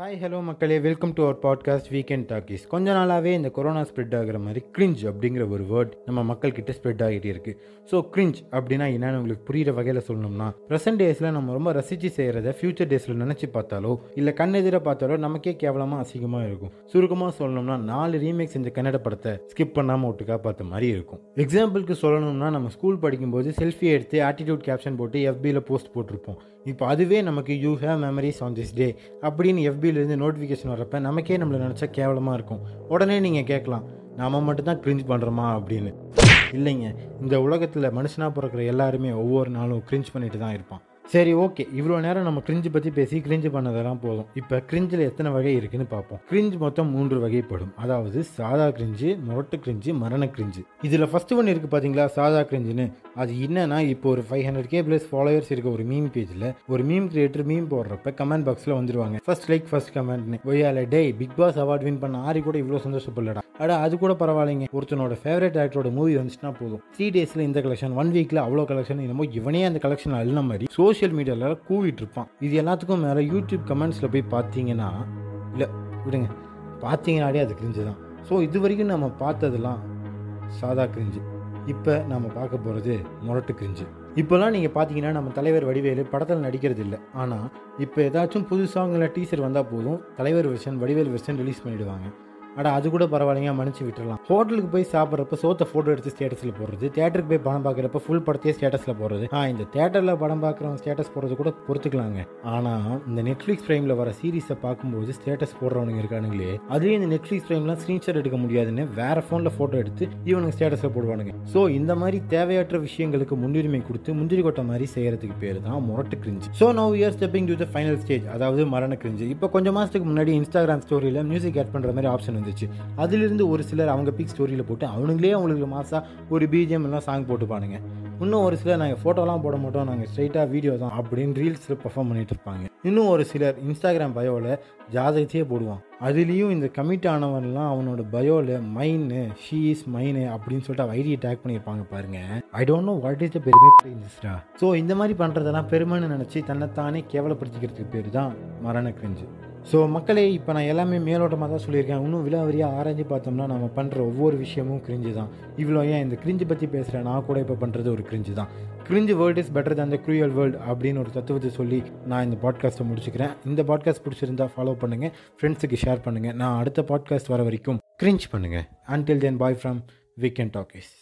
Hi hello மக்களே. Welcome to our podcast Weekend Talkies கொஞ்ச நாளாகவே இந்த கொரோனா ஸ்ப்ரெட் ஆகிற மாதிரி கிரிஞ்ச் அப்படிங்கிற ஒரு வேர்ட் நம்ம மக்கள்கிட்ட ஸ்ப்ரெட் ஆகிட்டே இருக்கு. ஸோ கிரிஞ்ச் அப்படின்னா என்னென்னு உங்களுக்கு புரிகிற வகையில் சொல்லணும்னா ப்ரெசென்ட் டேஸில் நம்ம ரொம்ப ரசித்து செய்கிறத ஃபியூச்சர் டேஸில் நினச்சி பார்த்தாலோ இல்லை கண்ணெதிர பார்த்தாலோ நமக்கே கேவலமாக அசிங்கமாக இருக்கும். சுருக்கமாக சொல்லணும்னா நாலு ரீமேக் செஞ்ச கன்னட படத்தை ஸ்கிப் பண்ணாமல் ஒட்டுக்கா பார்த்த மாதிரி இருக்கும். எக்ஸாம்பிளுக்கு சொல்லணும்னா நம்ம ஸ்கூல் படிக்கும்போது செல்ஃபி எடுத்து ஆட்டிடியூட் கேப்ஷன் போட்டு எஃபியில் போஸ்ட் போட்டிருப்போம். இப்போ அதுவே நமக்கு you have memories on this day அப்படின்னு எஃபியிலேருந்து நோட்டிஃபிகேஷன் வரப்போ நமக்கே நம்மளை நினச்சா கேவலமாக இருக்கும். உடனே நீங்கள் கேட்கலாம் நாம மட்டும்தான் க்ரிஞ்ச் பண்ணுறோமா அப்படின்னு. இல்லைங்க இந்த உலகத்தில் மனுஷனாக பிறக்கிற எல்லாருமே ஒவ்வொரு நாளும் க்ரிஞ்ச் பண்ணிட்டு தான் இருப்பான். சரி ஓகே. இவ்வளோ நேரம் நம்ம கிரிஞ்சு பற்றி பேசி கிரிஞ்சு பண்ணதெல்லாம் போதும். இப்போ கிரிஞ்சில் எத்தனை வகை இருக்குன்னு பார்ப்போம். கிரிஞ்சு மொத்தம் மூன்று வகைப்படும். அதாவது சாதா கிரிஞ்சு முரட்டு கிரிஞ்சு மரண கிரிஞ்சு இதில் ஃபஸ்ட்டு ஒன்று இருக்குது பார்த்தீங்களா சாதா கிரிஞ்சுன்னு அது என்னன்னா இப்போ ஒரு five hundred K plus followers இருக்க ஒரு மீம் பேஜில் ஒரு மீம் கிரியேட்டர் மீம் போடுறப்ப கமெண்ட் பாக்ஸில் வந்துருவாங்க. ஃபர்ஸ்ட் லைக் ஃபர்ஸ்ட் கமெண்ட்னு ஒய்யால டே பிக் பாஸ் அவார்ட் வின் பண்ண ஆரி கூட இவ்வளோ சந்தோஷப்படலடா. அட அது கூட பரவாயில்லைங்க. ஒருத்தனோட ஃபேவரட் ஆக்டரோட மூவி வந்துச்சுன்னா போதும். த்ரீ டேஸில் இந்த கலெக்ஷன் ஒன் வீக்கில் அவ்வளோ கலெக்ஷன் என்னமோ இவனே அந்த கலெக்ஷன் அழுன மாதிரி. சோஷியல் மீடியாவில் கூவிட்டு இருப்பான் இது எல்லாத்துக்கும் மேலே யூடியூப் கமெண்ட்ஸில் போய் பார்த்தீங்கன்னா இல்லை விடுங்க. பார்த்தீங்கன்னாலே அது கிரிஞ்சு தான். ஸோ இது வரைக்கும் நம்ம பார்த்ததெல்லாம் சாதா கிரிஞ்சு இப்போ நம்ம பார்க்க போகிறது முரட்டு கிரிஞ்சு இப்போல்லாம் நீங்கள் பார்த்தீங்கன்னா நம்ம தலைவர் வடிவேலு படத்தில் நடிக்கிறது இல்லை. ஆனால் இப்போ ஏதாச்சும் புது சாங்கில் டீசர் வந்தால் போதும் தலைவர் வெர்ஷன் வடிவேல் வெர்ஷன் ரிலீஸ் பண்ணிவிடுவாங்க அட அது கூட பரவாயில்லைங்க மன்னிச்சு விட்டுடலாம் ஹோட்டலுக்கு போய் சாப்பிட்றப்ப சோத்த ஃபோட்டோ எடுத்து ஸ்டேட்டஸில் போடுறது தேட்டருக்கு போய் படம் பார்க்குறப்ப ஃபுல் படத்தையே ஸ்டேட்டஸில் போடுறது. ஆ இந்த தேட்டரில் படம் பார்க்குறவங்க ஸ்டேட்டஸ் போடுறது கூட பொறுத்துக்கலாங்க. ஆனால் இந்த நெட்ஃப்ளிக்ஸ் ஃப்ரேமில் வர சீரிஸை பார்க்கும்போது ஸ்டேட்டஸ் போடுறவனுங்க இருக்கானுங்களே அதுலேயும் இந்த நெட்ஃப்ளிக்ஸ் ப்ரைம்லாம் ஸ்க்ரீன்ஷாட் எடுக்க முடியாதுன்னு வேற ஃபோனில் ஃபோட்டோ எடுத்து இவனுக்கு ஸ்டேட்டஸில் போடுவானுங்க. ஸோ இந்த மாதிரி தேவையற்ற விஷயங்களுக்கு முன்னுரிமை கொடுத்து முந்திரி கொட்டை மாதிரி செய்கிறதுக்கு பேர் தான் முரட்டு cringe so now we're stepping to the final stage அதாவது மரண கிரிஞ்சு இப்போ கொஞ்சம் மாதத்துக்கு முன்னாடி இன்ஸ்டாகிராம் ஸ்டோரியில் மியூசிக் ஆட் பண்ணுற மாதிரி ஆப்ஷன் இருந்துச்சு. அதிலிருந்து ஒரு சிலர் அவங்க பிக் ஸ்டோரியில் போட்டு அவனுங்களே அவங்களுக்கு மாதம் ஒரு பிஜிஎம் எல்லாம் சாங் போட்டுப்பானுங்க. இன்னும் ஒரு சிலர் நாங்கள் ஃபோட்டோலாம் போட மாட்டோம். நாங்கள் ஸ்ட்ரைட்டாக வீடியோ தான் அப்படின்னு ரீல்ஸில் பர்ஃபார்ம் பண்ணிட்டு இருப்பாங்க. இன்னும் ஒரு சிலர் இன்ஸ்டாகிராம் பயோவில் ஜாதகத்தையே போடுவான் அதுலேயும் இந்த கமிட் ஆனவன்லாம் அவனோட பயோவில் மைனு ஷீ இஸ் மைனு அப்படின்னு சொல்லிட்டு அவன் ஐடியை டேக் பண்ணியிருப்பாங்க பாருங்க. I don't know what is the பெருமை இன்ஸ்டா ஸோ இந்த மாதிரி பண்ணுறதெல்லாம் பெருமைன்னு நினச்சி தன்னைத்தானே கேவலப்படுத்திக்கிறதுக்கு பேர் தான் மரண கிரிஞ்சு ஸோ மக்களே இப்போ நான் எல்லாமே மேலோட்டமாக தான் சொல்லியிருக்கேன். இன்னும் விலாவரியாக ஆராய்ஞ்சு பார்த்தோம்னா நம்ம பண்ணுற ஒவ்வொரு விஷயமும் கிரிஞ்சு தான் இவ்வளோ ஏன் இந்த கிரிஞ்சு பற்றி பேசுகிறேன் நான் கூட இப்போ பண்ணுறது ஒரு கிரிஞ்சு தான் cringe world is better than the cruel world அப்படின்னு ஒரு தத்துவத்தை சொல்லி நான் இந்த பாட்காஸ்ட்டை முடிச்சுக்கிறேன். இந்த பாட்காஸ்ட் பிடிச்சிருந்தா ஃபாலோ பண்ணுங்கள் ஃப்ரெண்ட்ஸுக்கு ஷேர் பண்ணுங்கள் நான் அடுத்த பாட்காஸ்ட் வர வரைக்கும் கிரிஞ்ச் பண்ணுங்கள் until then bye from Weekend Talkies